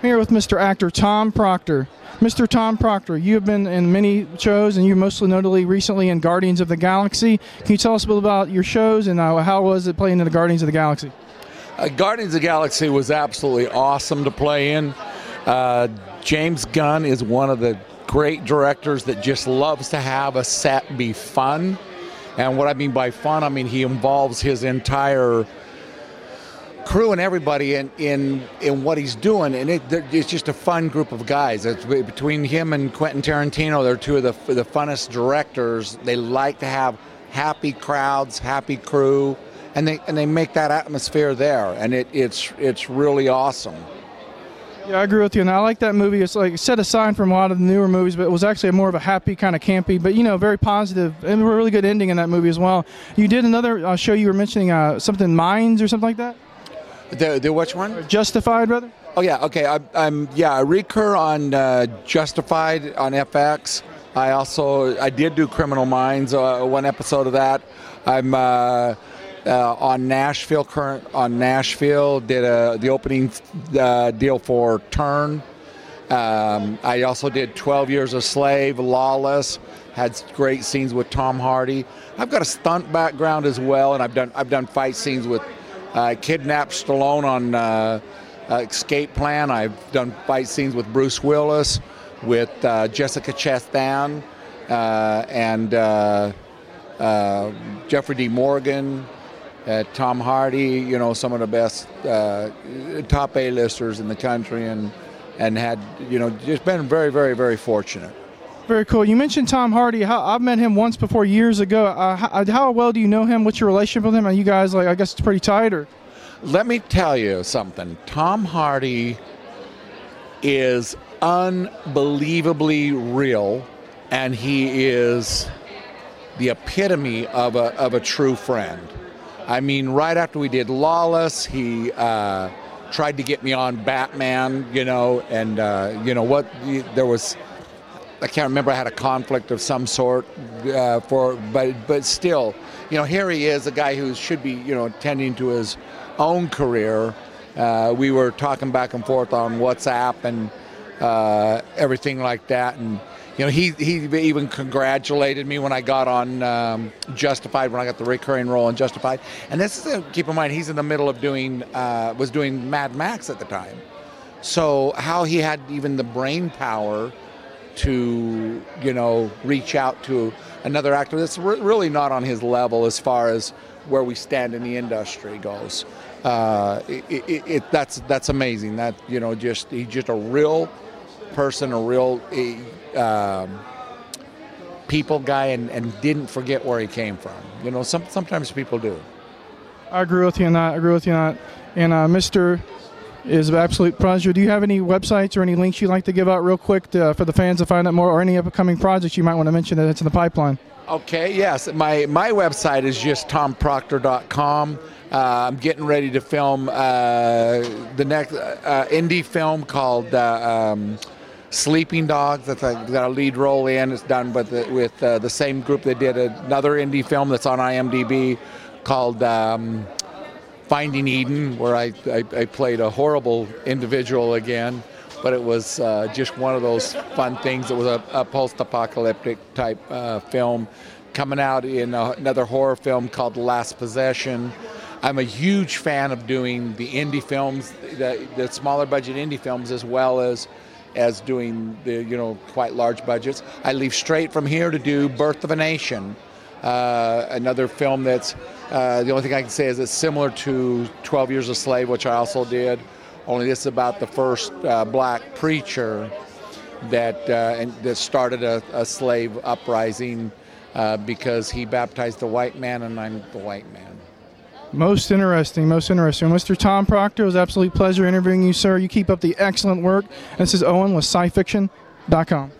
Here with Mr. Actor Tom Proctor. Mr. Tom Proctor, you have been in many shows, and you mostly notably recently in Guardians of the Galaxy. Can you tell us a little about your shows and uh, how was it playing in the Guardians of the Galaxy? Uh, Guardians of the Galaxy was absolutely awesome to play in. Uh, James Gunn is one of the great directors that just loves to have a set be fun. And what I mean by fun, I mean he involves his entire crew and everybody in in, in what he's doing, and it, it's just a fun group of guys. It's between him and Quentin Tarantino, they're two of the the funnest directors. They like to have happy crowds, happy crew, and they and they make that atmosphere there, and it, it's it's really awesome. Yeah, I agree with you, and I like that movie. It's like set aside from a lot of the newer movies, but it was actually more of a happy kind of campy, but you know, very positive and a really good ending in that movie as well. You did another uh, show you were mentioning, uh, something Minds or something like that. The the which one? Justified, brother. Oh yeah, okay. I, am yeah. I recur on uh, Justified on FX. I also I did do Criminal Minds, uh, one episode of that. I'm uh, uh on Nashville current on Nashville. Did a, the opening uh, deal for Turn. Um, I also did 12 Years a Slave, Lawless. Had great scenes with Tom Hardy. I've got a stunt background as well, and I've done I've done fight scenes with I kidnapped Stallone on uh, uh, Escape Plan. I've done fight scenes with Bruce Willis, with uh, Jessica Chastain, uh, and uh, Jeffrey D. Morgan, Tom Hardy. You know, some of the best top A-listers in the country, and and had you know just been very, very, very fortunate. Very cool. You mentioned Tom Hardy. How, I've met him once before years ago. Uh, how, how, well do you know him? What's your relationship with him? Are you guys like? I guess it's pretty tight, or? Let me tell you something. Tom Hardy is unbelievably real, and he is the epitome of a of a true friend. I mean, right after we did Lawless, he. Uh, tried to get me on Batman, you know, and uh, you know what? There was I can't remember. I had a conflict of some sort uh, for, but but still, you know, here he is, a guy who should be, you know, tending to his own career. Uh, we were talking back and forth on WhatsApp and uh, everything like that, and you know, he he even congratulated me when I got on um, Justified when I got the recurring role in Justified. And this is a, keep in mind he's in the middle of doing uh, was doing Mad Max at the time, so how he had even the brain power to you know reach out to another actor that's re- really not on his level as far as where we stand in the industry goes. Uh, it, it, it, that's that's amazing. That you know, just he's just a real person, a real um, people guy, and, and didn't forget where he came from. You know, some, sometimes people do. I agree with you on that. I agree with you on that. And uh, Mr is an absolute pleasure. Do you have any websites or any links you'd like to give out real quick to, for the fans to find out more, or any upcoming projects you might want to mention that's in the pipeline? Okay, yes. My my website is just tomproctor.com. Uh, I'm getting ready to film uh, the next uh, indie film called uh, um, Sleeping Dogs. That's a, got a lead role in. It's done with the, with uh, the same group that did another indie film that's on IMDb called. Um, Finding Eden, where I, I, I played a horrible individual again, but it was uh, just one of those fun things. It was a, a post-apocalyptic type uh, film coming out in a, another horror film called The Last Possession. I'm a huge fan of doing the indie films, the, the smaller budget indie films, as well as as doing the you know quite large budgets. I leave straight from here to do Birth of a Nation, uh, another film that's uh, the only thing I can say is it's similar to 12 Years a Slave, which I also did. Only this is about the first uh, black preacher that uh, that started a, a slave uprising uh, because he baptized the white man, and I'm the white man. Most interesting, most interesting. Mr. Tom Proctor, it was absolute pleasure interviewing you, sir. You keep up the excellent work. This is Owen with SciFiction.com.